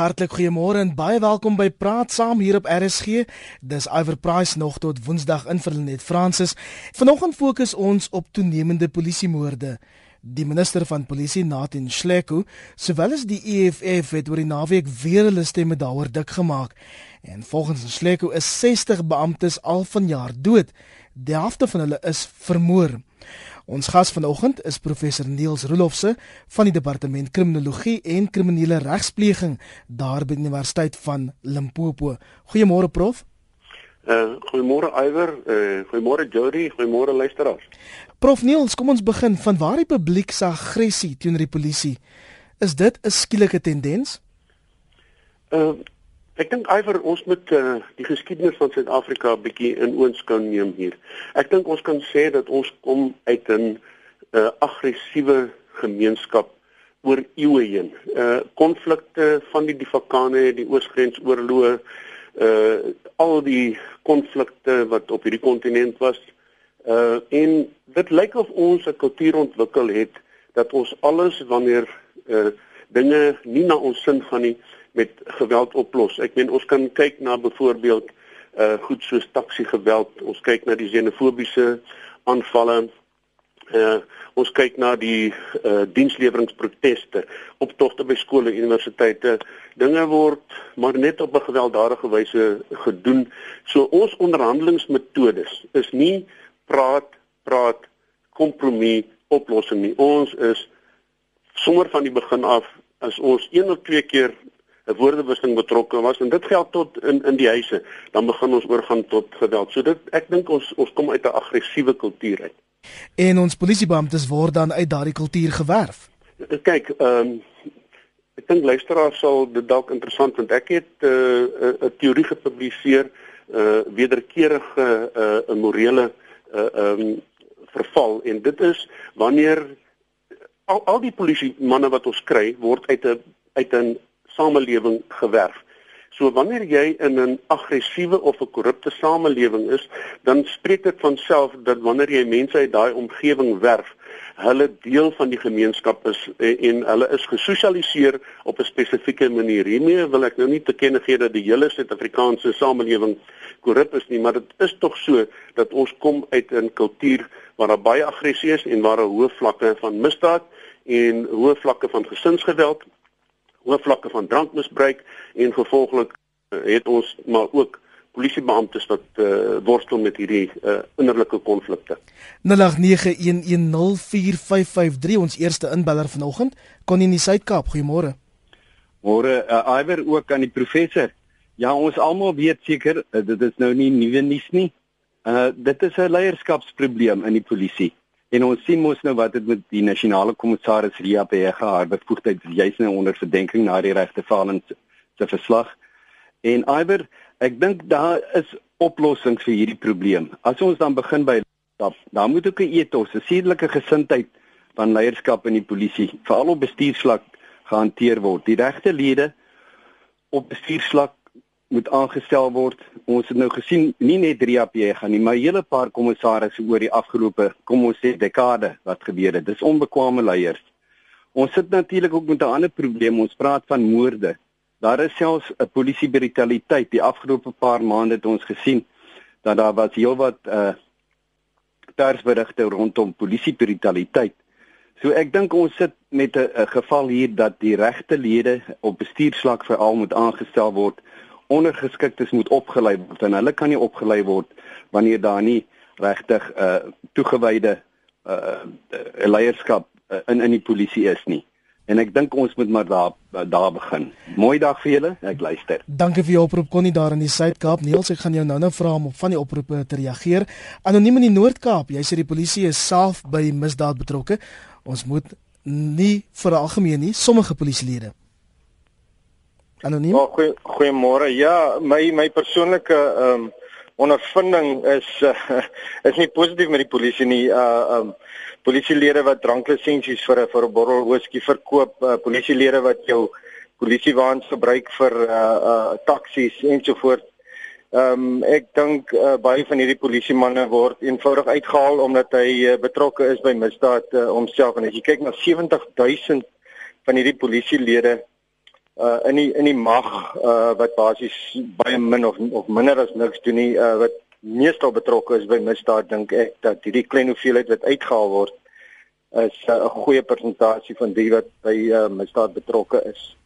Hartlik goeiemôre en baie welkom by Praat Saam hier op RSG. Dis Iver Price nog tot Woensdag in vir net Francis. Vanoggend fokus ons op toenemende polisiemoorde. Die minister van polisie Nathan Shleku, sowel as die EFF het oor die naweek weer hulle stemme daaroor dik gemaak. En volgens Shleku is 60 beamptes al vanjaar dood. Die helfte van hulle is vermoor. Ons gas vanoggend is professor Niels Roelofse van die departement kriminologie en kriminele regspleging daar by die Universiteit van Limpopo. Goeiemôre prof. Uh goeiemôre Iwer, uh goeiemôre Jody, goeiemôre luisteraars. Prof Niels, kom ons begin van waar die publiek se aggressie teenoor die polisie. Is dit 'n skielike tendens? Uh Ek dink Iver ons moet uh, die geskiedenis van Suid-Afrika 'n bietjie in oënskou neem hier. Ek dink ons kan sê dat ons kom uit 'n uh, aggressiewe gemeenskap oor eeue heen. Uh konflikte van die Divakane, die Oosgrensoorloë, uh al die konflikte wat op hierdie kontinent was. Uh en dit lyk of ons 'n kultuur ontwikkel het dat ons alles wanneer uh dinge nie na ons sin gaan nie met geweld oplos. Ek meen ons kan kyk na byvoorbeeld uh goed soos taxi geweld. Ons kyk na die xenofobiese aanvalle. Uh ons kyk na die uh diensleweringproteste, optogte by skole, universiteite. Dinge word maar net op 'n gewelddadige wyse gedoen. So ons onderhandelingsmetodes is nie praat, praat, kompromie, oplossing nie. Ons is sommer van die begin af as ons een of twee keer woordewisseling betrokke was en dit geld tot in in die huise, dan begin ons oorgaan tot geweld. So dit ek dink ons ons kom uit 'n aggressiewe kultuur uit. En ons polisiebeamptes word dan uit daardie kultuur gewerf. Kyk, ehm um, ek dink luisteraars sal dit dalk interessant vind. Ek het 'n uh, 'n teorie gepubliseer uh wederkerige uh 'n morele uh ehm um, verval en dit is wanneer al al die polisie manne wat ons kry word uit 'n uit 'n samelewing gewerf. So wanneer jy in 'n aggressiewe of 'n korrupte samelewing is, dan spreek dit van self dat wanneer jy mense uit daai omgewing werf, hulle deel van die gemeenskap is en, en hulle is gesosialiseer op 'n spesifieke manier. Hiermee wil ek nou nie te kenne gee dat die hele Suid-Afrikaanse samelewing korrup is nie, maar dit is tog so dat ons kom uit 'n kultuur waar daar baie aggressie is en waar daar hoë vlakke van misdaad en hoë vlakke van gesinsgeweld hoë vlakke van drankmisbruik en gevolglik uh, het ons maar ook polisiebeamptes wat uh, worstel met hierdie uh, innerlike konflikte. 0891104553 ons eerste inbeller vanoggend kon in die Suid-Kaap. Goeiemôre. Môre uh, Iwer ook aan die professor. Ja, ons almal weet seker uh, dit is nou nie nuwe nuus nie. Uh dit is 'n leierskapsprobleem in die polisie. En ons sien mos nou wat dit met die nasionale kommissaris Ria Pega haar bevoegdheid juis nou onder verdenking na die regte falens se verslag. En Iwer, ek dink daar is oplossings vir hierdie probleem. As ons dan begin by stap, dan moet ook 'n ethos, 'n sedelike gesindheid van leierskap in die polisie, veral op bestuursvlak gehanteer word. Die regte lede op bestuursvlak moet aangestel word. Ons het nou gesien nie net 3AP gaan nie, maar hele paar kommissarisse oor die afgelope, kom ons sê dekade wat gebeur het. Dis onbekwame leiers. Ons sit natuurlik ook met 'n ander probleem. Ons praat van moorde. Daar is selfs 'n polisiebrutaliteit. Die afgelope paar maande het ons gesien dat daar was heelwat uh persberigte rondom polisiebrutaliteit. So ek dink ons sit met 'n geval hier dat die regte lede op bestuursvlak veral moet aangestel word ondergeskiktes moet opgelei word en hulle kan nie opgelei word wanneer daar nie regtig 'n uh, toegewyde uh, uh, leierskap uh, in in die polisie is nie. En ek dink ons moet maar daar daar begin. Mooi dag vir julle. Ek luister. Dankie vir jou oproep Connie daar in die Suid-Kaap. Niels, ek gaan jou nou-nou vra om op van die oproepe te reageer. Anoniem in die Noord-Kaap. Jy sê die polisie is self by misdaad betrokke. Ons moet nie vir algemeen nie sommige polisielede Anoniem. Oh, goeie goeiemôre. Ja, my my persoonlike ehm um, ondervinding is uh, is nie positief met die polisie nie. Uh um polisielede wat dranklisensies vir 'n vir 'n bottel whisky verkoop, uh, polisielede wat jou polisiewaans gebruik vir uh uh taksies ensovoorts. Ehm um, ek dink uh, baie van hierdie polisiemanne word eenvoudig uitgehaal omdat hy uh, betrokke is by misdaad uh, homself en as jy kyk na 70000 van hierdie polisielede uh in die in die mag uh wat basies baie min of of minder as niks doen nie uh wat meestal betrokke is by misdaad dink ek dat hierdie klein hoeveelheid wat uitgehaal word is 'n uh, goeie persentasie van die wat by uh, misdaad betrokke is.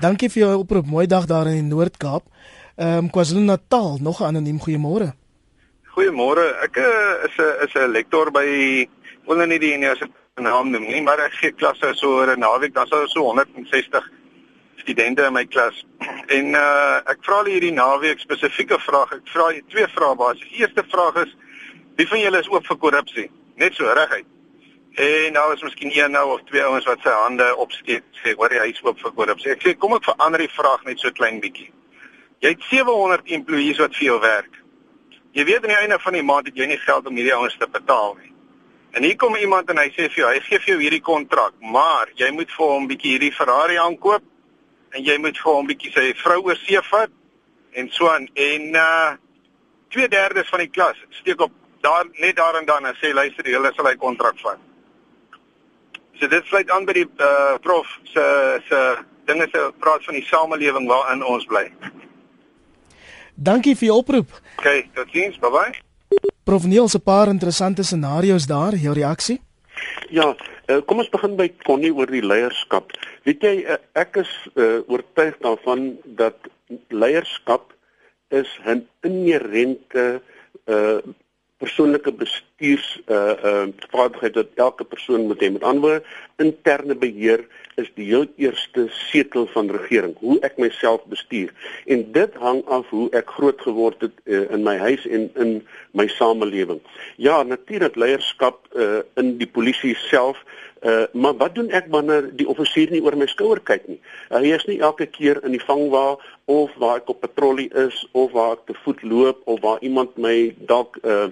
Dankie vir jou oproep. Mooi dag daar in die Noord-Kaap. Ehm um, KwaZulu-Natal, nog 'n anoniem goeiemôre. Goeiemôre. Ek uh, is 'n is 'n lektor by wil nou nie die universiteit naam noem nie, maar ek gee klasse so oor 'n naweek, dan sou so 160 studente in my klas. En uh ek vra hulle hierdie naweek spesifieke vrae. Ek vra twee vrae basies. Die eerste vraag is: Wie van julle is oop vir korrupsie? Net so reguit. En nou is miskien een nou of twee ouens wat sy hande opsteek sê, "Hoor jy, hy is oop vir korrupsie." Ek sê, "Kom ek verander die vraag net so klein bietjie." Jy het 700 employees wat vir jou werk. Jy weet aan die einde van die maand het jy nie geld om hierdie ouens te betaal nie. En hier kom iemand en hy sê vir jou, hy gee vir jou hierdie kontrak, maar jy moet vir hom bietjie hierdie Ferrari aankoop en jy moet vir hom bietjie sy vrou oor see vat en so aan en uh 2/3 van die klas steek op daar net daar en dan en sê luister, hulle sal hy kontrak vat. So dit sluit aan by die uh prof se se dinge se praat van die samelewing waarin ons bly. Dankie vir jou oproep. OK, totsiens, bye bye. Prof Niels, 'n paar interessante scenario's daar, jou reaksie? Ja, uh, kom ons begin by Connie oor die leierskap. Weet jy, uh, ek is uh, oortuig daarvan dat leierskap is 'n inherente uh persoonlike bestuurs uh uh vaardigheid wat elke persoon moet hê. Met ander woorde, interne beheer is die heel eerste setel van regering, hoe ek myself bestuur. En dit hang af hoe ek groot geword het uh, in my huis en in my samelewing. Ja, natuurlik leierskap uh in die polisie self Uh, maar wat doen ek wanneer die offisier nie oor my skouer kyk nie? Uh, hy is nie elke keer in die vangwa of waar ek op patrollie is of waar ek te voet loop of waar iemand my dalk uh,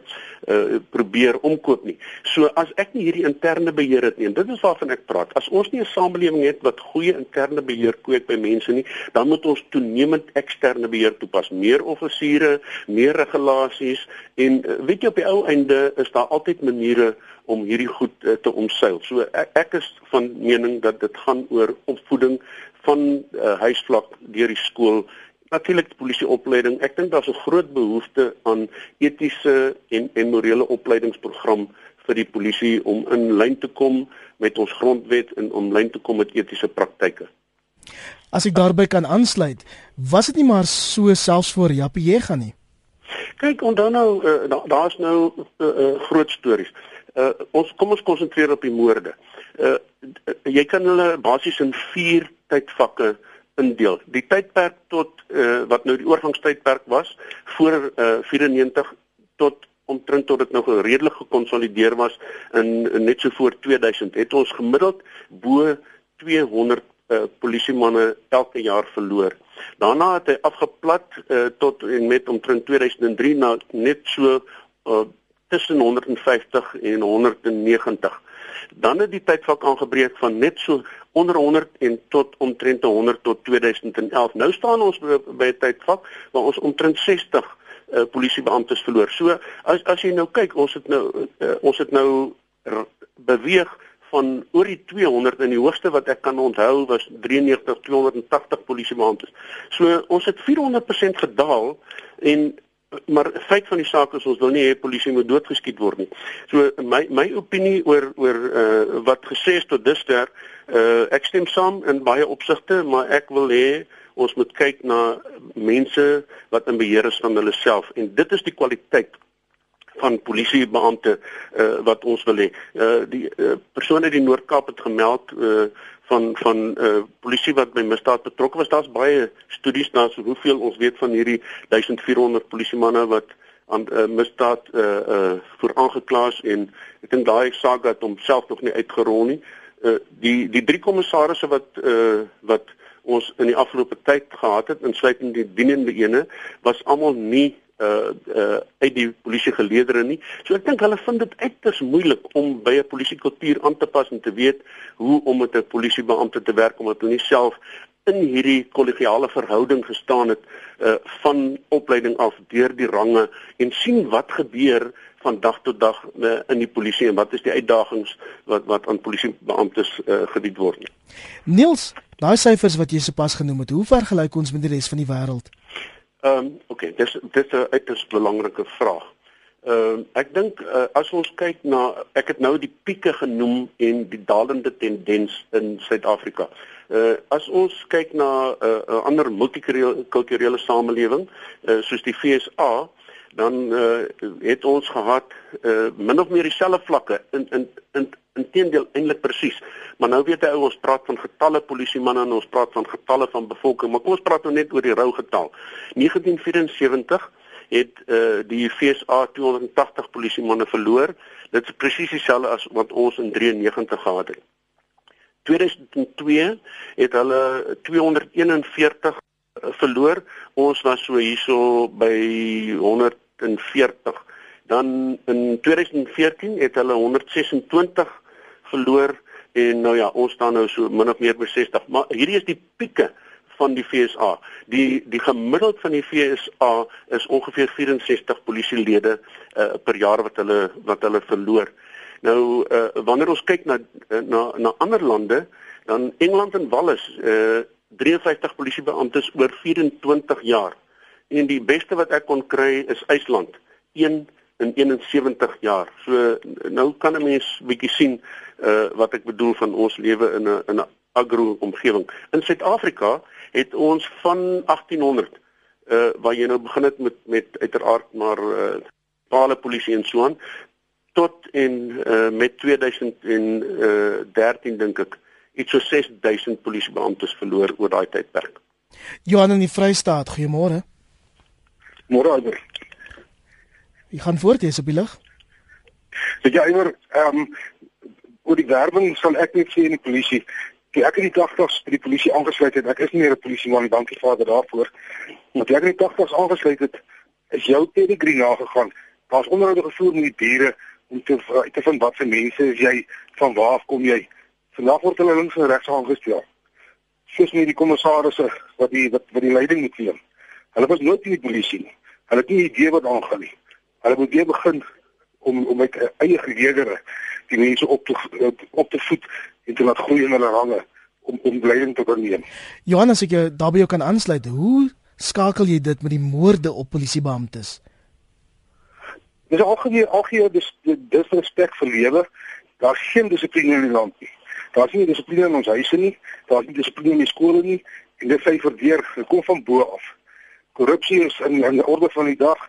uh probeer omkoop nie. So as ek nie hierdie interne beheer het nie, en dit is waarvan ek praat. As ons nie 'n samelewing het wat goeie interne beheer kweek by mense nie, dan moet ons toenemend eksterne beheer toepas. Meer offisiere, meer regulasies en uh, weet jy op die ou einde is daar altyd maniere om hierdie goed uh, te omseil. So ek, ek is van mening dat dit gaan oor opvoeding van uh, huisvlak deur die skool. Natuurlik die polisieopleiding. Ek dink daar's 'n groot behoefte aan etiese en en morele opleidingsprogram vir die polisie om in lyn te kom met ons grondwet en om lyn te kom met etiese praktyke. As ek daarby kan aansluit, was dit nie maar so selfs voor Jappie gaan nie. Kyk, onthou nou uh, daar's nou uh, uh, groot stories uh, ons kom ons konsentreer op die moorde. Uh, jy kan hulle basies in 4 tydvakke indeel. Die tydperk tot uh, wat nou die oorgangstydperk was voor uh, 94 tot omtrent tot dit nou redelik gekonsolideer was in, in net so voor 2000 het ons gemiddeld bo 200 uh, polisiemanne elke jaar verloor. Daarna het hy afgeplat uh, tot en met omtrent 2003 na net so uh, tussen 150 en 190. Dan het die tydvak aangebreek van net so onder 100 en tot omtrent 100 tot 2011. Nou staan ons by 'n tydvak waar ons omtrent 60 uh, polisiebeamptes verloor. So as as jy nou kyk, ons het nou uh, ons het nou beweeg van oor die 200 en die hoogste wat ek kan onthou was 93 280 polisiebeamptes. So ons het 400% gedaal en maar feit van die saak is ons wil nie hê polisie moet doodgeskiet word nie. So my my opinie oor oor uh wat gesê is tot dusver, uh ek stem saam in baie opsigte, maar ek wil hê ons moet kyk na mense wat in beheer is van hulle self en dit is die kwaliteit van polisiebeampte uh wat ons wil hê. Uh die uh, persone die Noord-Kaap het gemeld uh van van eh uh, polisie wat by misdaad betrokke was. Daar's baie studies na so hoeveel ons weet van hierdie 1400 polisiemanne wat aan uh, misdaad eh uh, eh uh, voor aangekla is en ek dink daai saak het homself nog nie uitgerol nie. Eh uh, die die drie kommissarisse wat eh uh, wat ons in die afgelope tyd gehad het, insluitend die dienende ene, was almal nie uh uh uit die polisie geleedere nie. So ek dink hulle vind dit uiters moeilik om by 'n polisiekultuur aan te pas en te weet hoe om met 'n polisiebeampte te werk omdat hulle nie self in hierdie kollegiale verhouding gestaan het uh van opleiding af deur die range en sien wat gebeur van dag tot dag uh, in die polisie en wat is die uitdagings wat wat aan polisiebeamptes uh, gebied word. Niels, daai syfers wat jy sopas genoem het, hoe vergelyk ons met die res van die wêreld? Ehm um, okay, dis dis 'n uiters belangrike vraag. Ehm uh, ek dink uh, as ons kyk na ek het nou die pieke genoem en die dalende tendens in Suid-Afrika. Uh as ons kyk na 'n uh, uh, ander multikulturele samelewing uh, soos die FSA, dan uh, het ons gehad uh, min of meer dieselfde vlakke in in in inteendeel eintlik presies. Maar nou weet jy ou ons praat van getalle polisiemanne en ons praat van getalle van bevolking, maar kom ons praat nou net oor die rou getal. 1974 het uh, die FSA 280 polisiemanne verloor. Dit is presies dieselfde as wat ons in 93 gehad het. 2002 het hulle 241 uh, verloor. Ons was so hierso by 140. Dan in 2014 het hulle 126 verloor en nou ja, ons staan nou so min of meer by 60. Maar hierdie is die pieke van die FSA. Die die gemiddeld van die FSA is ongeveer 64 polisielede uh, per jaar wat hulle wat hulle verloor. Nou uh, wanneer ons kyk na na na ander lande, dan Engeland en Wales, uh, 53 polisiebeamptes oor 24 jaar. En die beste wat ek kon kry is IJsland, 1 in 71 jaar. So nou kan 'n mens bietjie sien uh wat ek bedoel van ons lewe in 'n in 'n agro omgewing. In Suid-Afrika het ons van 1800 uh waar jy nou begin het met met uiteraard maar uh pale polisie en so aan tot en uh met 2013 uh, dink ek iets so 6000 polisiebeamptes verloor oor daai tydperk. Johan in die Vrystaat, goeiemôre. Môre alweer. Jy gaan voort is op die lig. Dit ja, ewer ehm um, oor die werwing sal ek net sê in die polisie Toe ek in die 80's by die polisie aangesluit het, ek is nie meer 'n polisieman dankie Vader daarvoor. Maar toe ek in die 80's aangesluit het, is jou pedigree nagegaan. Daar's onderhoude gevoer met die diere om te uit te vind wat vir mense is jy, van waar af kom jy? Vandag word hulle links en regs aangestel. Soos nie die kommissarisse wat die wat, wat die leiding moet neem. Hulle was nooit in die polisie nie. Hulle het nie idee wat aangaan nie. Hulle moet weer begin om om met eie geleerdere die mense op te op te voed en te laat groei in hulle range om om leiding te oorneem. Johannes, ek jou daarbey kan aansluit. Hoe skakel jy dit met die moorde op polisiebeamptes? Dis algemeen algemeen dis dis respek vir lewe. Daar's geen dissipline in die land nie. Daar's nie dissipline in ons huise nie. Daar's nie dissipline in die skole nie. En dit sê verdeur, dit kom van bo af. Korrupsie is in in die orde van die dag.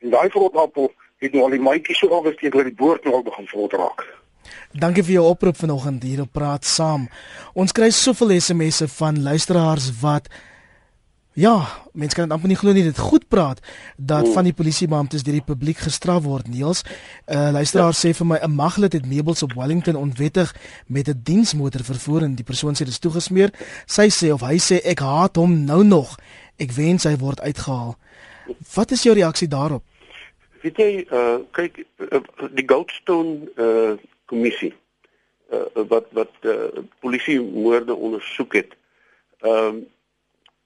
En daai vrotappel het nou al die mandjies so afgesteek dat die boord nou al begin vol raak. Dankie vir jou oproep vanoggend hier op Praat Saam. Ons kry soveel SMS'e van luisteraars wat ja, mense kan amper nie glo nie dit goed praat dat van die polisiebeamptes deur die publiek gestraf word. Niels, 'n uh, eh, luisteraar ja. sê vir my 'n maglid het meubels op Wellington onwettig met 'n diensmotor vervoer en die persoon sê dit is toegesmeer. Sy sê of hy sê ek haat hom nou nog. Ek wens hy word uitgehaal. Wat is jou reaksie daarop? Weet jy, uh kyk uh, die Goldstone uh kommissie uh, wat wat uh, polisie moorde ondersoek het. Ehm uh,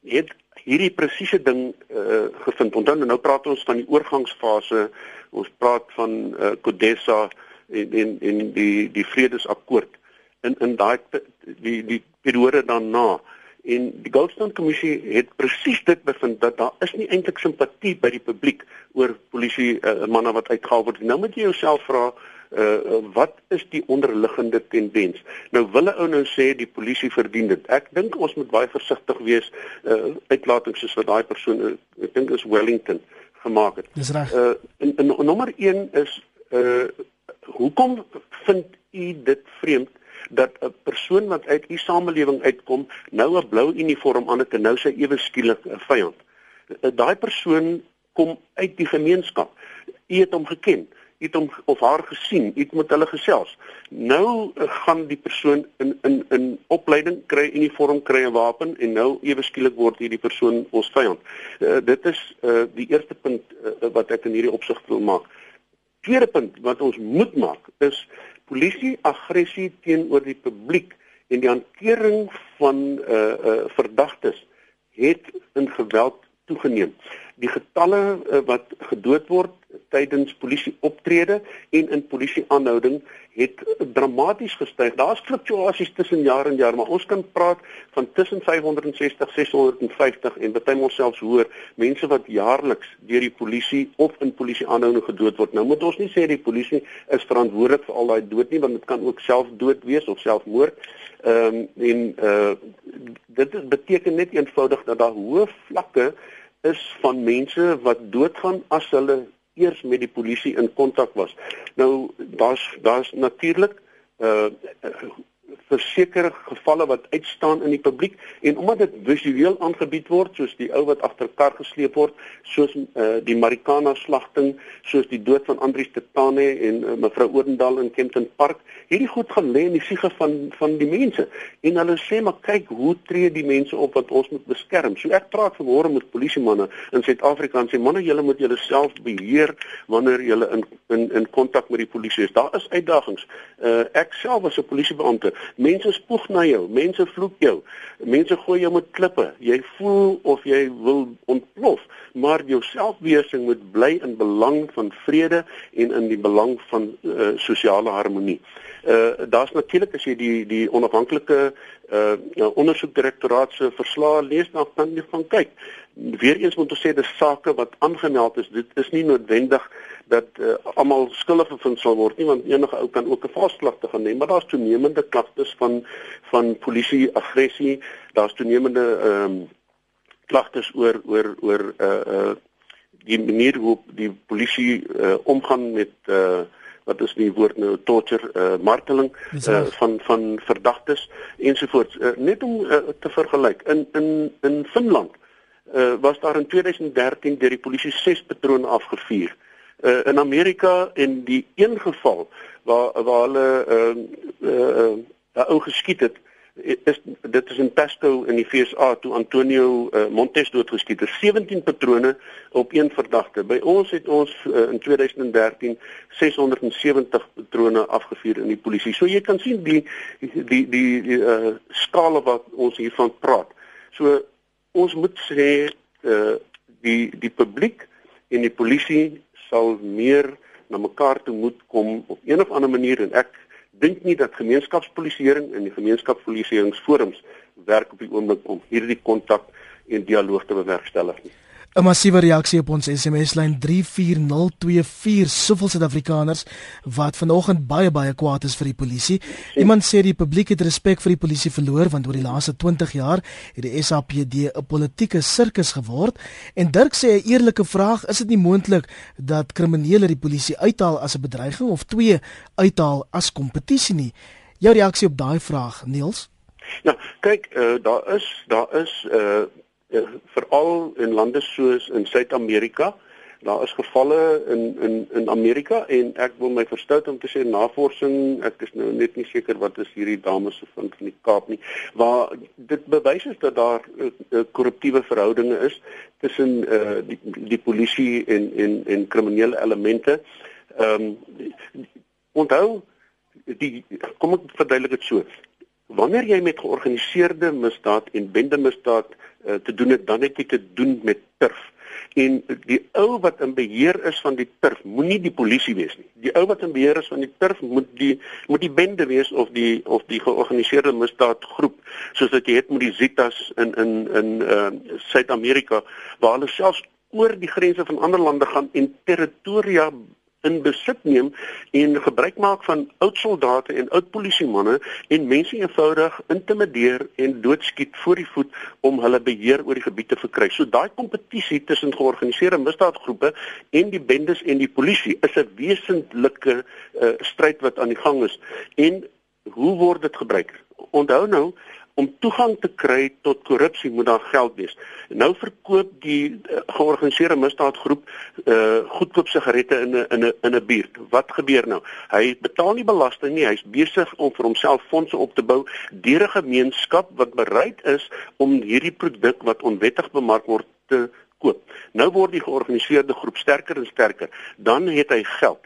het hierdie presiese ding uh, gevind. Onthou nou praat ons van die oorgangsfase. Ons praat van uh, Codesa en en en die die vredesakkoord in in daai die die periode daarna en die Goldstone kommissie het presies dit bevind dat daar is nie eintlik simpatie by die publiek oor polisie uh, manne wat uitgehaal word. Nou moet jy jouself vra uh wat is die onderliggende tendens? Nou wille ou nou sê die polisie verdien dit. Ek dink ons moet baie versigtig wees uh uitlatings soos wat daai persoon ek dink is Wellington gemaak het. Dis reg. Uh en, en nommer 1 is uh hoekom vind u dit vreemd dat 'n persoon wat uit u samelewing uitkom nou 'n blou uniform aan het en nou sy ewe skielik 'n vyand. Daai persoon kom uit die gemeenskap. U het hom geken het hom of haar gesien, het met hulle gesels. Nou uh, gaan die persoon in in in opleiding kry uniform kry 'n wapen en nou ewe skielik word hierdie persoon ons vyand. Uh, dit is uh, die eerste punt uh, wat ek in hierdie opsig wil maak. Tweede punt wat ons moet maak is polisie aggressie teenoor die publiek en die hantering van uh uh verdagtes het in geweld toegeneem. Die getalle uh, wat gedood word tydens polisie optrede en in polisie aanhouding het dramaties gestyg. Daar's fluktuasies tussen jaar en jaar, maar ons kan praat van tussen 560, 650 en baie ons selfs hoor mense wat jaarliks deur die polisie of in polisie aanhouding gedood word. Nou moet ons nie sê die polisie is verantwoordelik vir al daai dood nie, want dit kan ook selfdood wees of selfmoord. Ehm um, en uh dit beteken net eenvoudig dat daar hoë vlakke is van mense wat doodgaan as hulle eers met die polisie in kontak was. Nou daar's daar's natuurlik uh versekerde gevalle wat uitstaan in die publiek en omdat dit visueel aangebied word soos die ou wat agter kar gesleep word soos uh, die Marikana slagting soos die dood van Andrius Tetane en uh, mevrou Odendaal in Kempton Park hierdie goed gaan lê in die siege van van die mense. En hulle sê maar kyk hoe tree die mense op wat ons moet beskerm? So ek praat vanmôre met polisiemanne in Suid-Afrika en sê manne julle moet julle self beheer wanneer julle in in in kontak met die polisie is. Daar is uitdagings. Uh, ek self was 'n polisiebeampte Mense spoeg na jou, mense vloek jou. Mense gooi jou met klippe. Jy voel of jy wil ontplof, maar jou selfbeheersing moet bly in belang van vrede en in die belang van uh, sosiale harmonie. Uh daar's natuurlik as jy die die onafhanklike uh ondersoekdirektoraat se verslae lees, dan kan jy van kyk. Weereens moet ons sê dis sake wat aangemeld is. Dit is nie noodwendig dat uh, almal skuldig bevind sal word. Nie want enige ou kan ook 'n valsklagte gaan neem maar daar's toenemende klagtes van van polisie aggressie daar's toenemende ehm um, klagtes oor oor oor uh uh die manier hoe die polisie uh, omgaan met uh wat is die woord nou torture uh, marteling uh, van van verdagtes ensovoorts uh, net om uh, te vergelyk in in in Finland uh, was daar in 2013 deur die polisie 6 patrone afgevuur. uh, in Amerika en die een geval waar waar hulle uh, uh, uh, ou geskiet het is dit is in Pasco in die FSA toe Antonio uh, Montes doodgeskiet het. 17 patrone op een verdagte. By ons het ons uh, in 2013 670 patrone afgevuur in die polisie. So jy kan sien die die die, die, uh, skale wat ons hiervan praat. So ons moet sê uh, die die publiek en die polisie sal meer na mekaar toe moet kom op een of ander manier en ek dink nie dat gemeenskapspolisieering en die gemeenskapspolisieeringsforums werk op die oomblik om hierdie kontak en dialoog te bewerkstellig nie. 'n Massiewe reaksie op ons SMS-lyn 34024 soveel Suid-Afrikaners wat vanoggend baie baie kwaad is vir die polisie. Iemand sê die publiek het respek vir die polisie verloor want oor die laaste 20 jaar het die SAPD 'n politieke sirkus geword. En Dirk sê 'n eerlike vraag, is dit nie moontlik dat kriminele die polisie uithaal as 'n bedreiging of twee uithaal as kompetisie nie? Jou reaksie op daai vraag, Niels? Ja, kyk, uh, daar is daar is uh uh, veral in lande soos in Suid-Amerika. Daar is gevalle in in in Amerika en ek wil my verstout om te sê navorsing, ek is nou net nie seker wat is hierdie dames se van die Kaap nie, waar dit bewys is dat daar uh, uh, korruptiewe verhoudinge is tussen uh, die die polisie en en en kriminele elemente. Ehm um, onthou die kom ek verduidelik dit so. Wanneer jy met georganiseerde misdaad en bendemisdaad uh, te doen het, dan het jy te doen met turf. En die ou wat in beheer is van die turf, moenie die polisie wees nie. Die ou wat in beheer is van die turf moet die moet die bende wees of die of die georganiseerde misdaadgroep, soos wat jy het met die Zetas in in in uh Suid-Amerika waar hulle selfs oor die grense van ander lande gaan en territoria in besit neem en gebruik maak van oud soldate en oud polisiemanne en mense eenvoudig intimideer en doodskiet voor die voet om hulle beheer oor die gebied te verkry. So daai kompetisie tussen georganiseerde misdaadgroepe en die bendes en die polisie is 'n wesentlike uh, stryd wat aan die gang is. En hoe word dit gebruik? Onthou nou, om toegang te kry tot korrupsie moet daar geld wees. Nou verkoop die uh, georganiseerde misdaadgroep uh goedkoop sigarette in 'n in 'n in 'n buurt. Wat gebeur nou? Hy betaal nie belasting nie. Hy's besig om vir homself fondse op te bou deur 'n gemeenskap wat bereid is om hierdie produk wat onwettig bemark word te koop. Nou word die georganiseerde groep sterker en sterker. Dan het hy geld.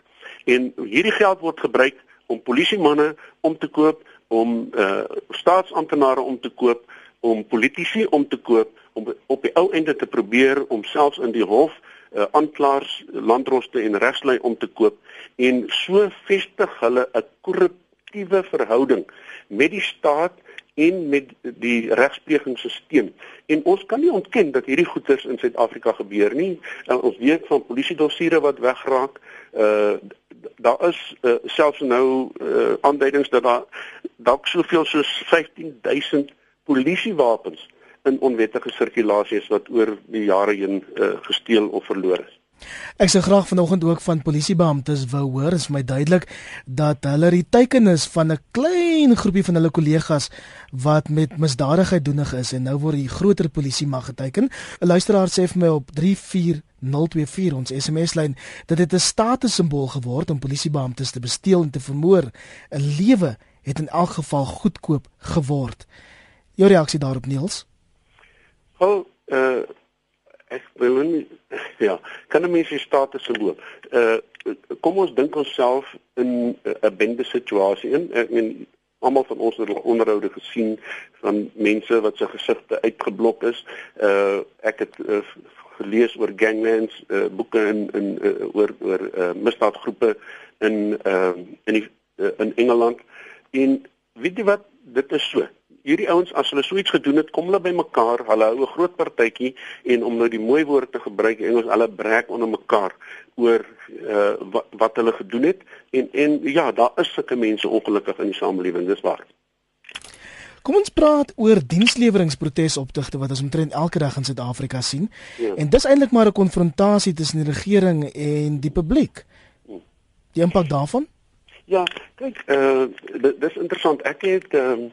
En hierdie geld word gebruik om polisiemanne om te koop om uh staatsamptenare om te koop, om politici om te koop, om op die ou einde te probeer om selfs in die hof uh, aanklaers landroste en regslei om te koop en so vestig hulle 'n korruptiewe verhouding met die staat en met die regsplegingsstelsel. En ons kan nie ontken dat hierdie goeters in Suid-Afrika gebeur nie. Uh, ons weet van polisie dossiere wat wegraak. Uh daar is uh, selfs nou uh, aanduidings dat daar dalk soveel soos 15000 polisiewapens in onwettige sirkulasie is wat oor die jare heen uh, gesteel of verlore is. Ek sê graag vanoggend ook van polisiebeamptes wou hoor, is my duidelik dat hulle die tekenis van 'n klein groepie van hulle kollegas wat met misdadigheid doenig is en nou word die groter polisie mag geteken. 'n Luisteraar sê vir my op 34024 ons SMS lyn dat dit 'n status simbool geword om polisiebeamptes te besteel en te vermoor. 'n Lewe het in elk geval goedkoop geword. Jou reaksie daarop Niels? Wel, uh ek wil nie ja, kan 'n mens die status symbol. Uh kom ons dink onsself in 'n bende situasie in. Ek meen almal van ons het onderhoude gesien van mense wat se gesigte uitgeblok is. Uh ek het uh, gelees oor ganglands, uh boeke in in uh, oor oor uh misdaadgroepe in uh in die, uh, in Engeland. En weet jy wat? Dit is so. Hierdie ouens as hulle so iets gedoen het, kom hulle bymekaar, hulle hou 'n groot partytjie en om nou die mooi woord te gebruik, Engels, hulle breek onder mekaar oor uh, wat, wat hulle gedoen het. En en ja, daar is sulke mense ongelukkig in die samelewing, dis waar. Kom ons praat oor diensleweringprotesoptogte wat ons omtrent elke dag in Suid-Afrika sien. Ja. En dis eintlik maar 'n konfrontasie tussen die regering en die publiek. Hm. Die impak daarvan? Ja, kyk, uh dis interessant. Ek het ehm uh,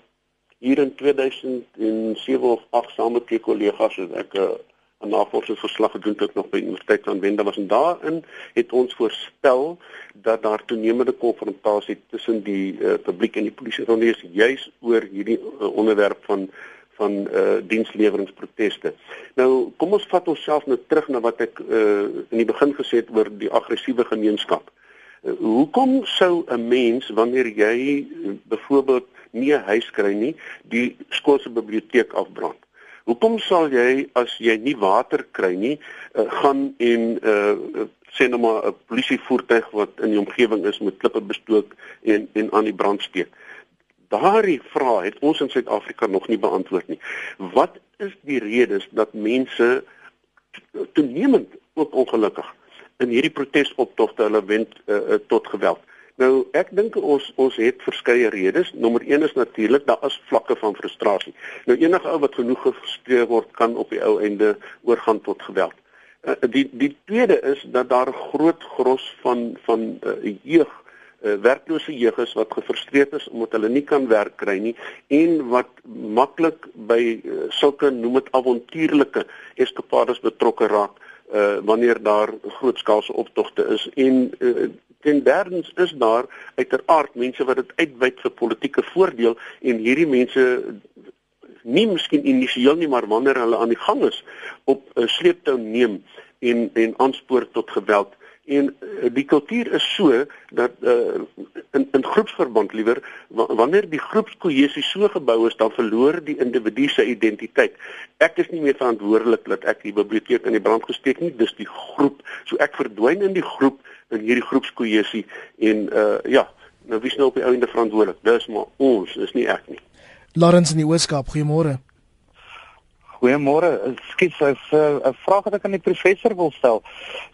hier in 2007 of 8 saam met die kollegas het ek eh, 'n uh, navorsingsverslag gedoen tot nog by Universiteit van Wenda was en daarin het ons voorspel dat daar toenemende konfrontasie tussen die uh, publiek en die polisie sou wees juis oor hierdie uh, onderwerp van van uh diensleweringproteste. Nou kom ons vat onsself nou terug na wat ek uh in die begin gesê het oor die aggressiewe gemeenskap. Uh, hoekom sou 'n mens wanneer jy uh, byvoorbeeld nie 'n huis kry nie, die skool se biblioteek afbrand. Hoekom sal jy as jy nie water kry nie, uh, gaan en uh, sê nou maar 'n polisievoertuig wat in die omgewing is met klippe bestook en en aan die brand steek? Daardie vraag het ons in Suid-Afrika nog nie beantwoord nie. Wat is die redes dat mense toenemend ook ongelukkig in hierdie protesoptogte hulle wend uh, tot geweld? Nou ek dink ons ons het verskeie redes. Nommer 1 is natuurlik daar is vlakke van frustrasie. Nou enige ou wat genoeg gefrustreer word kan op die ou einde oorgaan tot geweld. Uh, die die tweede is dat daar 'n groot gros van van uh, jeug uh, werklose jeug is wat gefrustreerd is omdat hulle nie kan werk kry nie en wat maklik by uh, sulke noem dit avontuurlike eskapades betrokke raak uh wanneer daar grootskaalse optogte is en uh, ten derdens is daar uiteraard mense wat dit uitwyd vir politieke voordeel en hierdie mense nie miskien initieel nie maar wanneer hulle aan die gang is op 'n sleeptou neem en en aanspoor tot geweld. En uh, die kultuur is so dat uh, in in groepsverband liewer wanneer die groepskohesie so gebou is dan verloor die individu se identiteit. Ek is nie meer verantwoordelik dat ek die biblioteek in die brand gesteek nie dis die groep. So ek verdwyn in die groep hierdie groepskohesie en uh ja nou wie is nou op die einde verantwoordelik dis maar ons is nie ek nie Lawrence in die Ooskaap goeiemôre Goeiemôre. Skiet so 'n vraag wat ek aan die professor wil stel.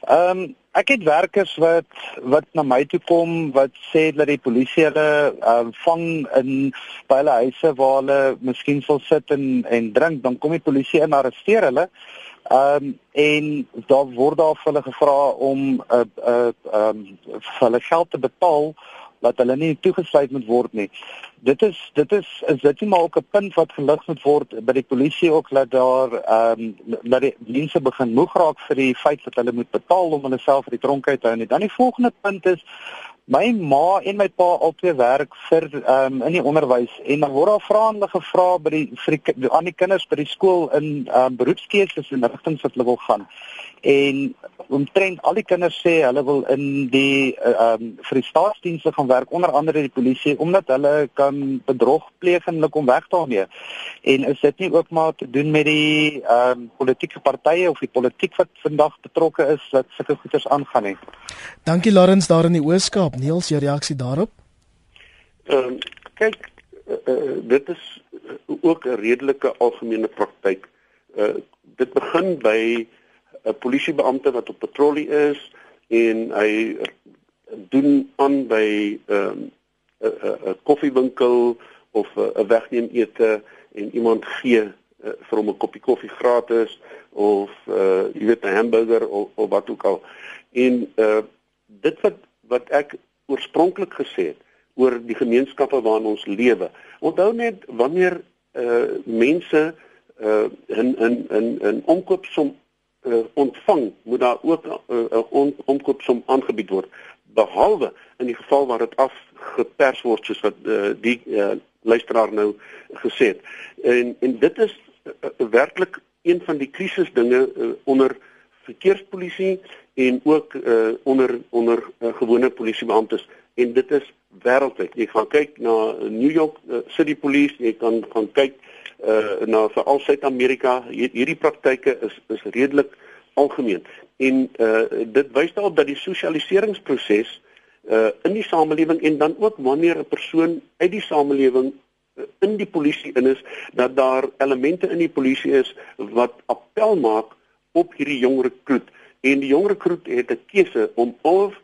Ehm um, ek het werkers wat wat na my toe kom wat sê dat die polisie hulle ehm um, vang in by hulle huise waar hulle miskien sal sit en en drink, dan kom die polisie en arresteer hulle. Ehm um, en daar word daar vir hulle gevra om 'n uh, 'n uh, ehm um, vir hulle geld te betaal dat hulle nie toegesluit moet word nie. Dit is dit is is dit nie maar ook 'n punt wat gelig moet word by die polisie ook dat daar ehm um, dat die mense begin moeg raak vir die feit dat hulle moet betaal om hulle self uit die tronk uit te hou. En dan die volgende punt is My ma en my pa albei werk vir ehm um, in die onderwys en dan word daar vrae gevra by die vir die aan die kinders by die skool in ehm um, beroepskeuses en rigtings wat hulle wil gaan. En omtrent al die kinders sê hulle wil in die eh, ehm uh, um, vir die staatsdienste gaan werk onder andere die polisie omdat hulle kan bedrog pleeg en hulle kom weg daarmee. En is dit nie ook maar te doen met die ehm um, politieke partye of die politiek wat vandag betrokke is wat sulke goeders aangaan nie? Dankie Lawrence daar in die Ooskaap. Niels, jou reaksie daarop? Ehm uh, kyk, uh, uh, dit is ook 'n redelike algemene praktyk. Uh dit begin by 'n polisiebeampte wat op patrollie is en hy doen aan by ehm um, 'n 'n koffiewinkel of 'n wegneem ete en iemand gee uh, vir hom 'n koppie koffie gratis of uh jy weet 'n hamburger of, of wat ook al. En uh dit wat wat ek oorspronklik gesê het oor die gemeenskappe waarin ons lewe. Onthou net wanneer uh mense uh in in in 'n omkoopsom uh, ontvang, moet daar ook 'n uh, on, omkoopsom aangebied word behalwe in die geval waar dit afgepers word soos wat uh, die uh, luisteraar nou gesê het. En en dit is uh, uh, werklik een van die krisisdinge uh, onder verkeerspolisie en ook uh, onder onder uh, gewone polisiebeamptes en dit is wêreldwyd. Jy gaan kyk na New York uh, City Police, jy kan gaan kyk uh, na veral Suid-Amerika. Hierdie praktyke is is redelik algemeen. En uh, dit wys daarop dat die sosialiseringsproses uh, in die samelewing en dan ook wanneer 'n persoon uit die samelewing in die polisie in is dat daar elemente in die polisie is wat appel maak op hierdie jong rekruut en die jong rekruut het 'n keuse om of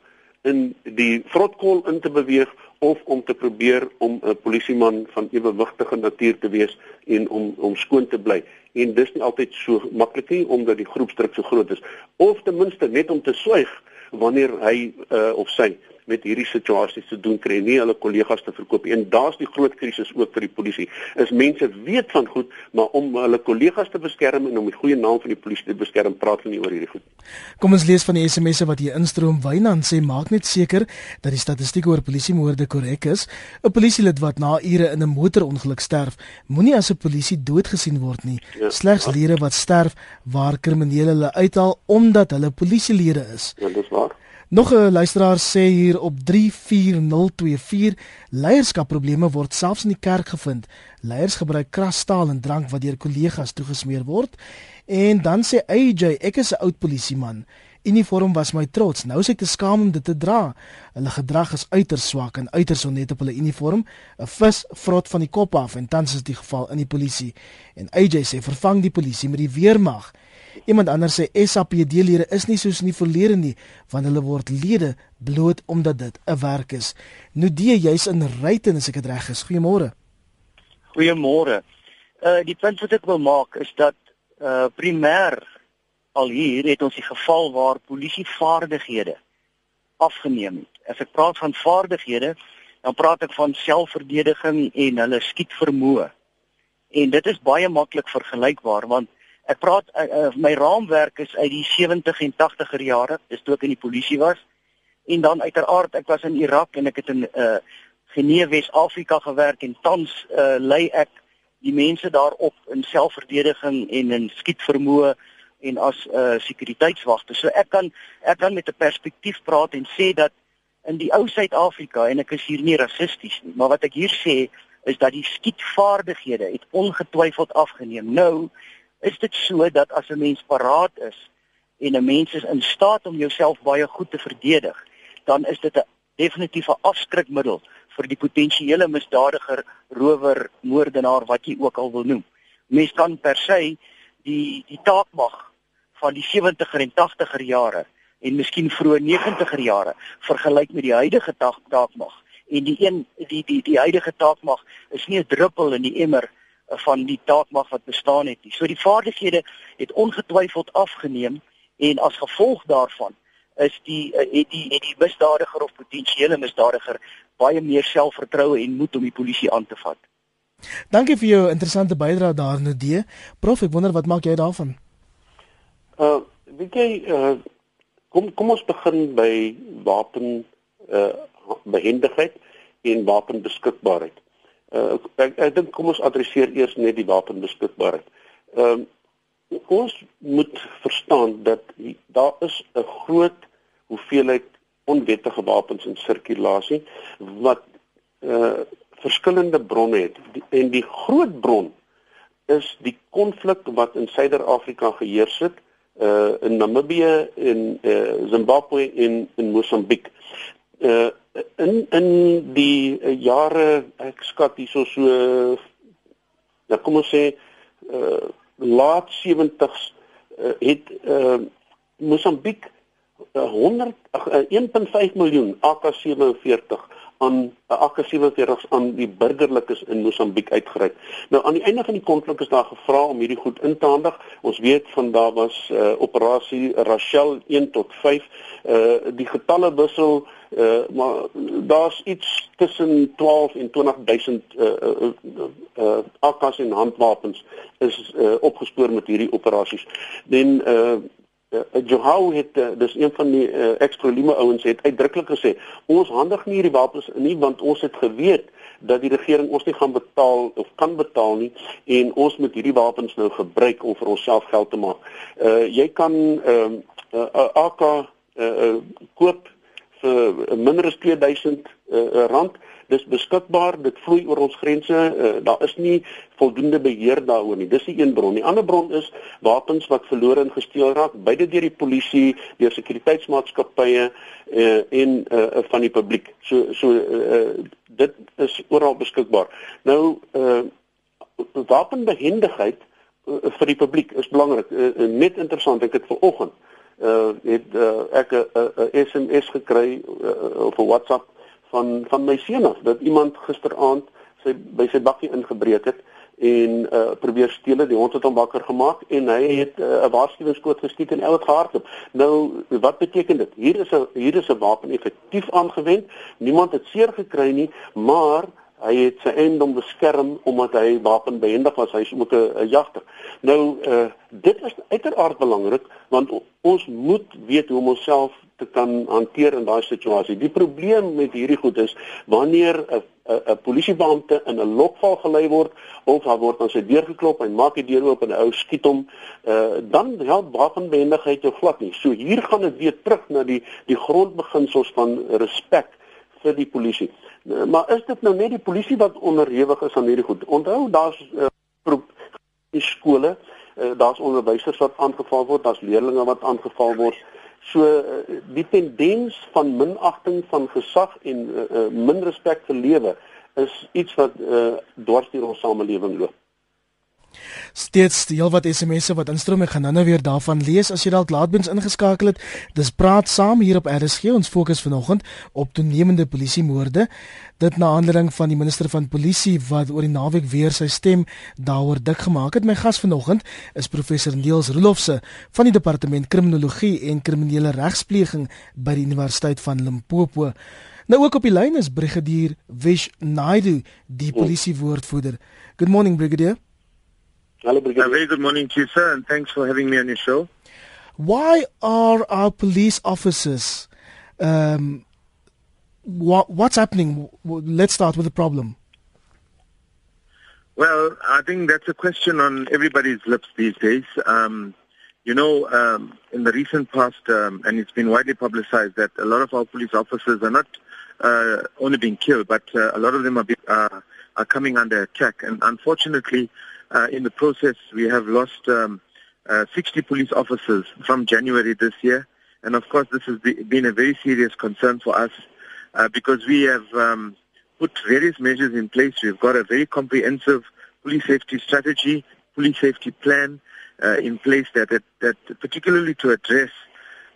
in die vrotkol in te beweeg of om te probeer om 'n polisieman van ewewigtige natuur te wees en om om skoon te bly. En dis nie altyd so maklik nie omdat die groepsdruk so groot is of ten minste net om te swyg wanneer hy uh, of sy met hierdie situasies te doen kry, nie hulle kollegas te verkoop. En daar's die groot krisis ook vir die polisie. Is mense weet van goed, maar om hulle kollegas te beskerm en om die goeie naam van die polisie te beskerm, praat hulle nie oor hierdie goed. Kom ons lees van die SMS'e wat hier instroom. Wynand sê maak net seker dat die statistiek oor polisiemoorde korrek is. 'n Polisielid wat na ure in 'n motorongeluk sterf, moenie as 'n polisie dood gesien word nie. Ja, Slegs lede wat sterf waar kriminele hulle uithaal omdat hulle polisielede is. Ja, dis waar. Nog 'n luisteraar sê hier op 34024 leierskapprobleme word selfs in die kerk gevind. Leiers gebruik krastaal en drank wat deur kollegas toegesmeer word. En dan sê AJ, ek is 'n oud polisieman. Uniform was my trots. Nou is ek te skaam om dit te dra. Hulle gedrag is uiters swak en uiters onnet op hulle uniform. 'n Vis vrot van die kop af en tans is dit geval in die polisie. En AJ sê vervang die polisie met die weermag. Iemand anders sê SAPD-lede is nie soos in die verlede nie, want hulle word lede bloot omdat dit 'n werk is. Nudie, jy's in Ryten as ek dit reg is. Goeiemôre. Goeiemôre. Uh die punt wat ek wil maak is dat uh primêr al hier het ons die geval waar polisievaardighede afgeneem het. As ek praat van vaardighede, dan praat ek van selfverdediging en hulle skietvermoë. En dit is baie maklik vergelykbaar want Ek praat uh, uh, my raamwerk is uit die 70 en 80er jare, dis toe ek in die polisie was. En dan uiteraard ek was in Irak en ek het in uh Genee Wes-Afrika gewerk en tans uh lei ek die mense daarop in selfverdediging en in skietvermoë en as uh sekuriteitswagte. So ek kan ek kan met 'n perspektief praat en sê dat in die ou Suid-Afrika en ek is hier nie rassisties nie, maar wat ek hier sê is dat die skietvaardighede het ongetwyfeld afgeneem. Nou is dit so dat as 'n mens paraat is en 'n mens is in staat om jouself baie goed te verdedig, dan is dit 'n definitiewe afskrikmiddel vir die potensiële misdadiger, rower, moordenaar wat jy ook al wil noem. Mens kan per se die die taakmag van die 70er en 80er jare en miskien vroeë 90er jare vergelyk met die huidige taak, taakmag. En die een die die die huidige taakmag is nie 'n druppel in die emmer van die taakmag wat bestaan het nie. So die vaardighede het ongetwyfeld afgeneem en as gevolg daarvan is die eh, het die het die misdadiger of potensiële misdadiger baie meer selfvertroue en moed om die polisie aan te vat. Dankie vir jou interessante bydrae daar Nodee. Prof, ek wonder wat maak jy daarvan? Uh weet jy uh kom kom ons begin by wapen uh behendigheid en wapenbeskikbaarheid. Uh, ek ek dink kom ons adresseer eers net die wapenbeskikbaarheid. Ehm uh, ons moet verstaan dat daar is 'n groot hoeveelheid onwettige wapens in sirkulasie wat uh verskillende bronne het en die groot bron is die konflik wat in Suider-Afrika geheers het uh in Namibië en uh Zimbabwe en in Mosambiek. Uh in in die jare ek skat hierso so nou kom ons sê uh laat 70s uh, het uh Mosambiek uh, 100 uh, 1.5 miljoen AK47 aan AK47s aan die burgerlikes in Mosambiek uitgereik. Nou aan die einde van die konflik is daar gevra om hierdie goed in te handig. Ons weet van daar was uh, operasie Rachel 1 tot 5. Uh die getalle wissel uh maar daar's iets tussen 12 en 20000 uh uh, uh, uh AKs en handwapens is uh, opgespoor met hierdie operasies. Dan uh uh, Johau het uh, dis een van die uh, ex-Prolime ouens het uitdruklik gesê ons handig nie hierdie wapens nie want ons het geweet dat die regering ons nie gaan betaal of kan betaal nie en ons moet hierdie wapens nou gebruik om vir onsself geld te maak. Uh jy kan ehm uh, uh, AK uh, uh, koop vir minder as 2000 uh, rand dis beskikbaar dit vloei oor ons grense uh, daar is nie voldoende beheer daaroor nie. Dis die een bron. Die ander bron is wapens wat verlore en gesteel raak beide deur die polisie deur sekuriteitsmaatskappye uh, en uh, van die publiek. So so uh, dit is oral beskikbaar. Nou uh, wapenbehendigheid uh, vir die publiek is belangrik. Uh, net interessant ek het vanoggend uh het uh, ek 'n uh, uh, SMS gekry uh, op WhatsApp van van my seun af dat iemand gisteraand sy by sy bakkie ingebreek het en uh probeer steel het die hond het hom wakker gemaak en hy het 'n uh, waarskuwingsskoot geskiet en elk gehardloop. Nou wat beteken dit? Hier is 'n hier is 'n wapen effektief aangewend. Niemand het seer gekry nie, maar hy het sy eiendom beskerm omdat hy wapenbehendig was. Hy's ook 'n jagter. Nou uh dit is uiteraard belangrik want ons moet weet hoe om onsself te kan hanteer in daai situasie. Die probleem met hierdie goed is wanneer 'n 'n polisiebeampte in 'n lokval gelei word of daar word aan sy deur geklop en maak die deur oop en 'n ou skiet hom, uh, dan help wapenbehendigheid jou glad nie. So hier gaan dit weer terug na die die grondbeginsels van respek vir die polisie. Uh, maar is dit nou net die polisie wat onderhewig is aan hierdie goed? Onthou daar's uh, die skole, uh, daar's onderwysers wat aangeval word, daar's leerders wat aangeval word. So uh, die tendens van minagting van gesag en uh, min respek vir lewe is iets wat uh, dwars deur ons samelewing loop. Steeds die heel wat SMS'e wat instroom ek gaan nou weer daarvan lees as jy dalk laatbens ingeskakel het. Dis praat saam hier op RSG. Ons fokus vanoggend op toenemende polisiemoorde. Dit na aanleiding van die minister van polisie wat oor die naweek weer sy stem daaroor dik gemaak het. My gas vanoggend is professor Niels Rolofse van die departement kriminologie en kriminele regspleging by die Universiteit van Limpopo. Nou ook op die lyn is brigadier Wish Naidu, die polisiewoordvoerder. Good morning brigadier. Hello, Brigadier. Uh, very good morning to you, sir, and thanks for having me on your show. Why are our police officers? Um, what, what's happening? Let's start with the problem. Well, I think that's a question on everybody's lips these days. Um, you know, um, in the recent past, um, and it's been widely publicized that a lot of our police officers are not uh, only being killed, but uh, a lot of them are, be, uh, are coming under attack. And unfortunately, uh, in the process, we have lost um, uh, 60 police officers from January this year. And of course, this has been a very serious concern for us uh, because we have um, put various measures in place. We've got a very comprehensive police safety strategy, police safety plan uh, in place that, that, that particularly to address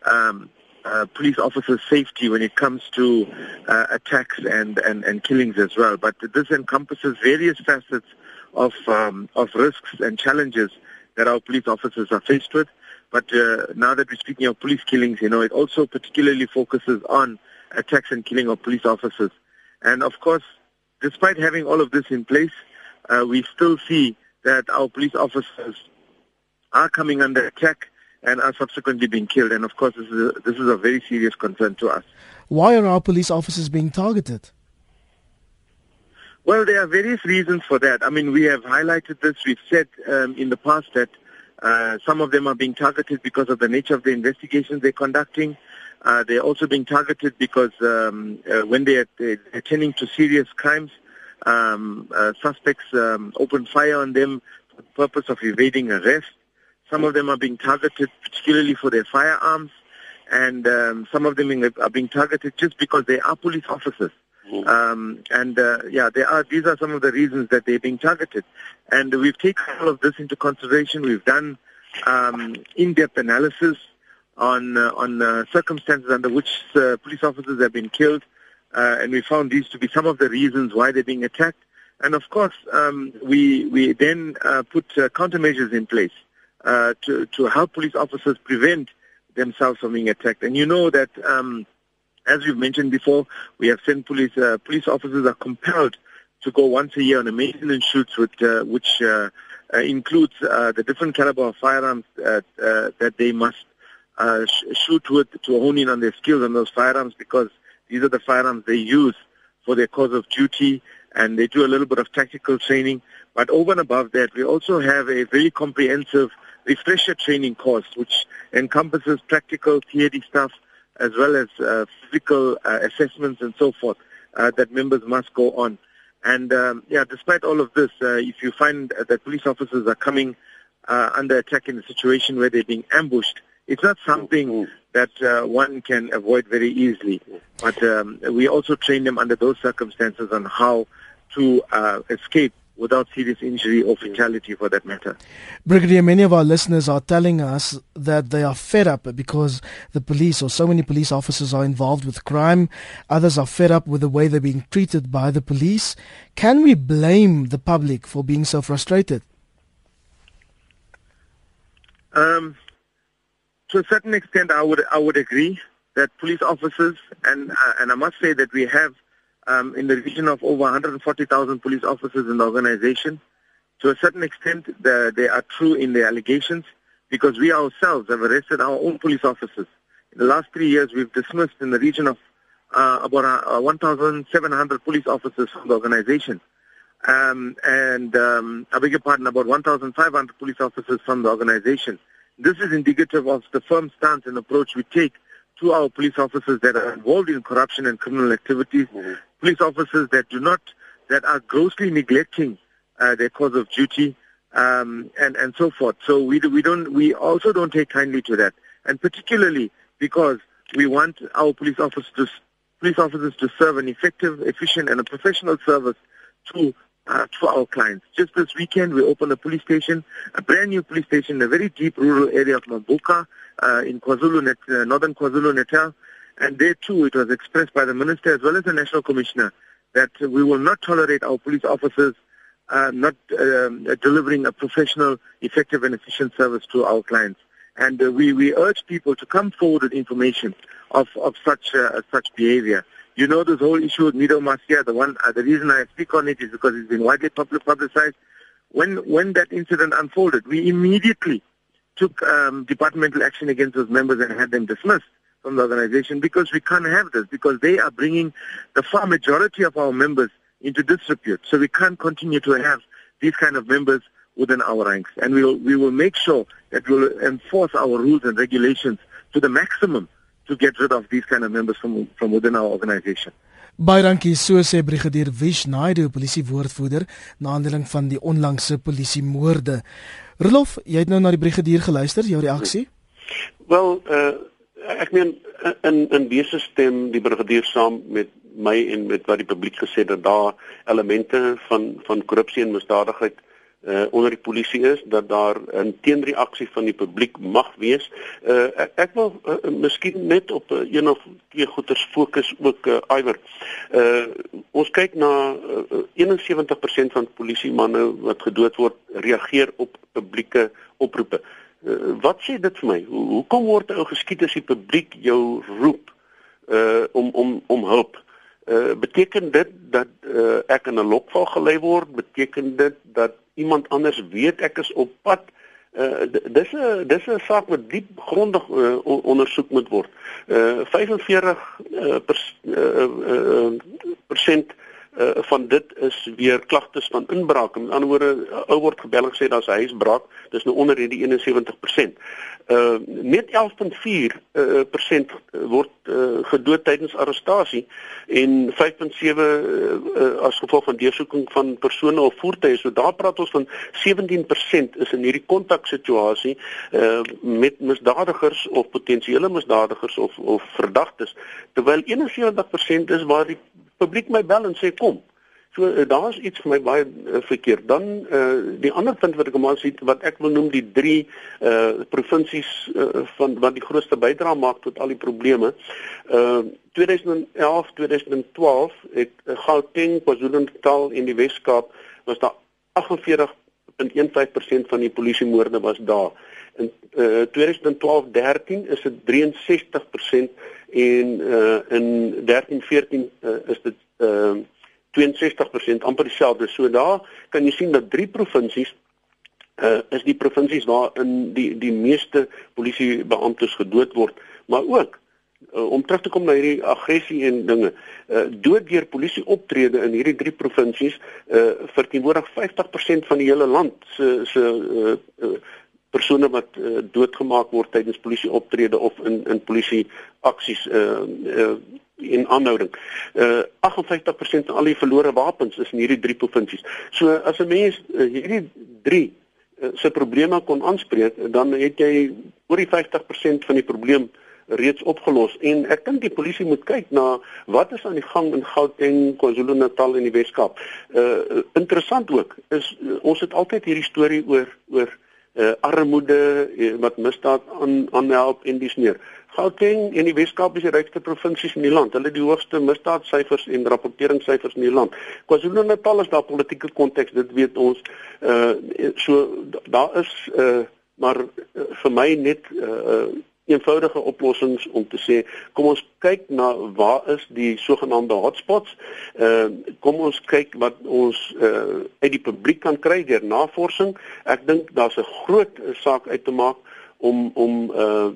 um, uh, police officers' safety when it comes to uh, attacks and, and, and killings as well. But this encompasses various facets of um, of risks and challenges that our police officers are faced with. But uh, now that we're speaking of police killings, you know, it also particularly focuses on attacks and killing of police officers. And of course, despite having all of this in place, uh, we still see that our police officers are coming under attack and are subsequently being killed. And of course, this is a, this is a very serious concern to us. Why are our police officers being targeted? Well, there are various reasons for that. I mean, we have highlighted this. We've said um, in the past that uh, some of them are being targeted because of the nature of the investigations they're conducting. Uh, they're also being targeted because um, uh, when they are attending to serious crimes, um, uh, suspects um, open fire on them for the purpose of evading arrest. Some of them are being targeted particularly for their firearms, and um, some of them are being targeted just because they are police officers. Mm-hmm. Um, and uh, yeah, there are these are some of the reasons that they're being targeted, and we've taken all of this into consideration. We've done um, in-depth analysis on uh, on uh, circumstances under which uh, police officers have been killed, uh, and we found these to be some of the reasons why they're being attacked. And of course, um, we we then uh, put countermeasures in place to to help police officers prevent themselves from being attacked. And you know that, um, as we've mentioned before, we have sent police uh, police officers are compelled to go once a year on a maintenance shoot, with, uh, which uh, includes the different caliber of firearms that they must uh, sh- shoot with to hone in on their skills on those firearms because these are the firearms they use for their cause of duty and they do a little bit of tactical training. But over and above that, we also have a very comprehensive refresher training course which encompasses practical theory stuff as well as uh, physical uh, assessments and so forth uh, that members must go on. And um, yeah, despite all of this, uh, if you find that police officers are coming uh, under attack in a situation where they're being ambushed, it's not something mm-hmm. that uh, one can avoid very easily. But um, we also train them under those circumstances on how to uh, escape without serious injury or fatality for that matter. Brigadier, many of our listeners are telling us that they are fed up because the police or so many police officers are involved with crime. Others are fed up with the way they're being treated by the police. Can we blame the public for being so frustrated? Um, to a certain extent, I would I would agree that police officers and uh, and I must say that we have um, in the region of over 140,000 police officers in the organization. To a certain extent, the, they are true in their allegations because we ourselves have arrested our own police officers. In the last three years, we've dismissed in the region of uh, about uh, 1,700 police officers from the organization. Um, and um, I beg your pardon, about 1,500 police officers from the organization. This is indicative of the firm stance and approach we take to our police officers that are involved in corruption and criminal activities, mm-hmm. Police officers that do not, that are grossly neglecting uh, their cause of duty, um, and and so forth. So we we don't we also don't take kindly to that, and particularly because we want our police officers to police officers to serve an effective, efficient, and a professional service to uh, to our clients. Just this weekend, we opened a police station, a brand new police station in a very deep rural area of Mambuka uh, in KwaZulu, uh, northern KwaZulu-Natal. And there too, it was expressed by the minister as well as the national commissioner that we will not tolerate our police officers uh, not um, delivering a professional, effective, and efficient service to our clients. And uh, we, we urge people to come forward with information of, of such uh, such behavior. You know this whole issue with Mido Masia, the one, uh, the reason I speak on it is because it's been widely public publicized. When, when that incident unfolded, we immediately took um, departmental action against those members and had them dismissed from the organization because we can't have this, because they are bringing the far majority of our members into disrepute. So we can't continue to have these kind of members within our ranks. And we will, we will make sure that we will enforce our rules and regulations to the maximum to get rid of these kind of members from from within our organization. Baie dankie so sê brigadier Wish Naidu polisie woordvoerder na aanleiding van die onlangse polisie moorde. Rolof, jy het nou na die brigadier geluister, jou reaksie? Wel, uh, ek meen in in wese stem die brigadier saam met my en met wat die publiek gesê dat daar elemente van van korrupsie en misdadigheid uh onder die polisie is dat daar 'n teenreaksie van die publiek mag wees. Uh ek, ek wil uh, miskien net op uh, een of twee goeters fokus ook uh iwer. Uh ons kyk na uh, 71% van polisie manne wat gedood word reageer op publieke oproepe. Uh, wat sê dit vir my? Hoe hoekom word ou geskiet as die publiek jou roep uh om om om hulp? Uh beteken dit dat uh, ek in 'n lokval gelei word? Beteken dit dat iemand anders weet ek is op pad Uh dis 'n dis 'n saak wat diep grondig uh, ondersoek moet word. Uh 45 uh, pers, uh, uh, persent uh, van dit is weer klagtes van inbraak. Met ander woorde, ou word gebel en sê daar's 'n huisbraak. Dis nou onder hierdie 71%. Uh net 11.4% uh, persent word uh, gedood tydens arrestasie en 5.7 uh, as gevolg van deursoeking van persone of voertuie. So daar praat ons van 17% is in hierdie kontaksituasie uh met misdadigers of potensiële misdadigers of of verdagtes terwyl 71% is waar die publiek my bel en sê kom. So uh, daar's iets vir my baie uh, verkeerd. Dan uh, die ander punt wat ek maar sien wat ek wil noem die drie uh provinsies uh, van wat die grootste bydrae maak tot al die probleme. Uh 2011, 2012 het uh, Gauteng, KwaZulu-Natal en die Wes-Kaap was daar 48.15% van die polisiemoorde was daar. In uh 2012-13 is dit 63% en uh in 13-14 uh, is dit uh 62% amper dieselfde. So daar kan jy sien dat drie provinsies uh is die provinsies waar in die die meeste polisiebeamptes gedood word, maar ook uh, om terug te kom na hierdie aggressie en dinge. Uh dood deur polisie optrede in hierdie drie provinsies uh verteenwoordig 50% van die hele land se se uh, uh persone wat uh, doodgemaak word tydens polisie optrede of in in polisie aksies uh, uh en aanhouding. Uh 58% van al die verlore wapens is in hierdie drie provinsies. So as 'n mens uh, hierdie drie uh, se probleme kon aanspreek, dan het jy oor die 50% van die probleem reeds opgelos en ek dink die polisie moet kyk na wat is aan die gang in Gauteng, KwaZulu-Natal en die Wes-Kaap. Uh interessant ook is uh, ons het altyd hierdie storie oor oor uh armoede uh, wat misdaad aan aanhelp en dis meer. Gauteng en die Weskaap is die rykste provinsies in die land. Hulle het die hoogste misdaadsyfers en rapporteringssyfers in die land. KwaZulu-Natal is daar politieke konteks, dit weet ons. Uh so daar is uh maar uh, vir my net uh eenvoudige oplossings om te sê kom ons kyk na waar is die sogenaamde hotspots. Uh kom ons kyk wat ons uh uit die publiek kan kry deur navorsing. Ek dink daar's 'n groot saak uit te maak om om uh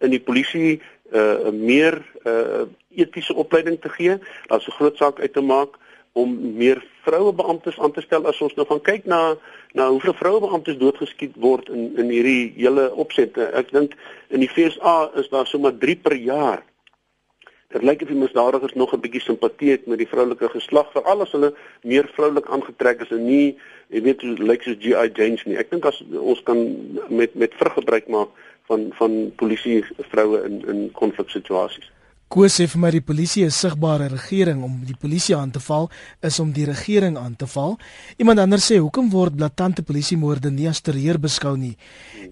in die polisie uh meer uh etiese opleiding te gee. Daar's 'n groot saak uit te maak om meer vroue beamptes aan te stel as ons nou gaan kyk na na hoeveel vroue beamptes doodgeskiet word in in hierdie hele opsette. Ek dink in die FSA is daar sommer 3 per jaar. Dit lyk of die misdadigers nog 'n bietjie simpatie het met die vroulike geslag vir alles hulle meer vroulik aangetrek is en nie jy weet lyk soos GI Janes nie. Ek dink as ons kan met met vrug gebruik maak van van polisie vroue in in konfliksituasies. Koos sê vir my die polisie is sigbare regering om die polisie aan te val is om die regering aan te val. Iemand anders sê hoekom word blaatante polisiemoorde nie as terreur beskou nie?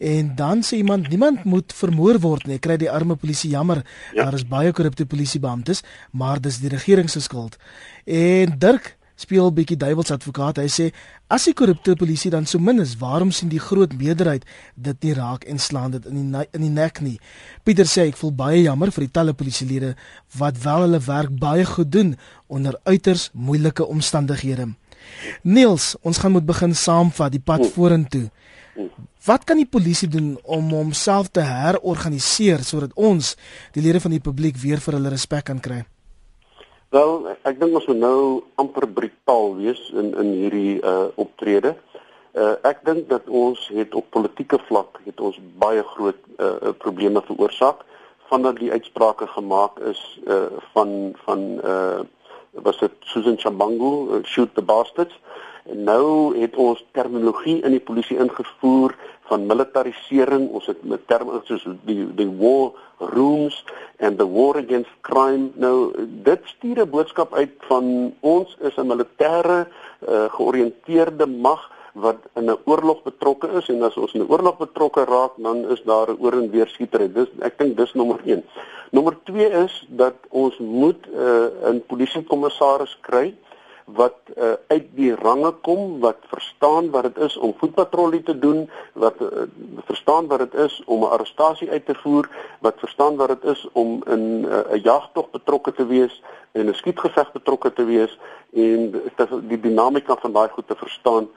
En dan sê iemand niemand moet vermoor word nie. Kry die arme polisie jammer. Ja. Daar is baie korrupte polisiebeamptes, maar dis die regering se skuld. En Dirk speel bietjie duiwels advokaat. Hy sê as die korrupte polisie dan so min is, waarom sien die groot meerderheid dit nie raak en slaan dit in die in die nek nie? Pieter sê ek voel baie jammer vir die talle polisielede wat wel hulle werk baie goed doen onder uiters moeilike omstandighede. Niels, ons gaan moet begin saamvat die pad vorentoe. Wat kan die polisie doen om homself te herorganiseer sodat ons die lede van die publiek weer vir hulle respek kan kry? Wel, ek dink ons moet nou amper brutaal wees in in hierdie uh optrede. Uh ek dink dat ons het op politieke vlak het ons baie groot uh probleme veroorsaak vandat die uitsprake gemaak is uh van van uh was dit Susan Chambangu uh, shoot the bastards. En nou het ons terminologie in die polisie ingevoer van militarisering. Ons het met terme soos die die war rooms and the war against crime. Nou dit stuur 'n boodskap uit van ons is 'n militêre uh, georiënteerde mag wat in 'n oorlog betrokke is en as ons in 'n oorlog betrokke raak, dan is daar 'n oor en weer skietery. Dis ek dink dis nommer 1. Nommer 2 is dat ons moet uh, 'n polisiekommissaris kry wat uh, uit die range kom wat verstaan wat dit is om voetpatrollie te doen wat uh, verstaan wat dit is om 'n arrestasie uit te voer wat verstaan wat dit is om in eh, 'n uh, jagtog betrokke te wees en 'n skietgeveg betrokke te wees en die dinamika van daai goed te verstaan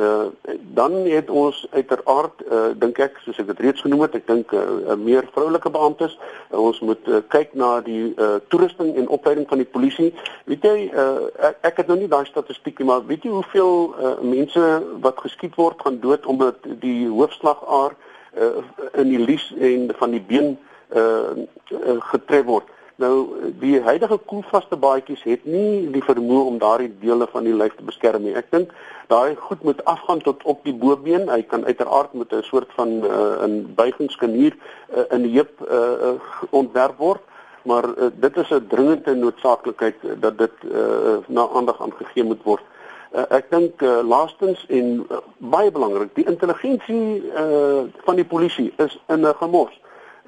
Uh dan het ons uiteraard uh dink ek soos ek dit reeds genoem het, ek dink uh, meer vroulike beamptes. Uh, ons moet uh, kyk na die uh toerusting en opleiding van die polisie. Weet jy uh ek, ek het nou nie daai statistiek nie, maar weet jy hoeveel uh mense wat geskiet word gaan dood omdat die hoofslagaar uh in die lies en van die been uh, uh getref word. Nou die huidige koelvaste baadjies het nie die vermoë om daardie dele van die lyf te beskerm nie. Ek dink daai goed moet afgaan tot op die bobeen. Hy kan uiteraard met 'n soort van uh, 'n buigingskanier uh, in die heup uh, ontwerp word, maar uh, dit is 'n dringende noodsaaklikheid dat dit uh, na aandag aangegee moet word. Uh, ek dink uh, laastens en uh, baie belangrik, die intelligensie uh, van die polisie is in 'n gemors.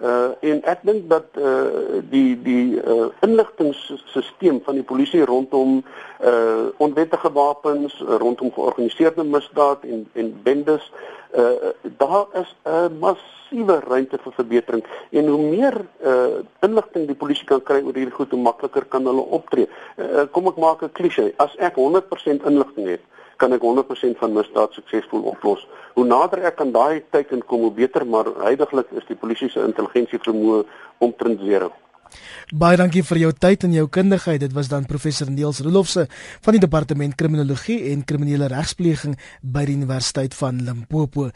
Uh en ek dink dat uh die die uh inligtingstelsel van die polisie rondom uh onwettige wapens, rondom georganiseerde misdaad en en bendes, uh daar is 'n massiewe ruimte vir verbetering en hoe meer uh inligting die polisie kan kry oor hierdie goed, hoe makliker kan hulle optree. Uh, kom ek maak 'n klise, as ek 100% inligting het, kan ek 100% van misdaad suksesvol oplos. Hoe nader ek aan daai teiken kom, hoe beter, maar heidaglik is die polisie se intelligensie vermoë omtrent 0. Baie dankie vir jou tyd en jou kundigheid. Dit was dan professor Niels Rolofse van die departement kriminologie en kriminele regspleging by die Universiteit van Limpopo.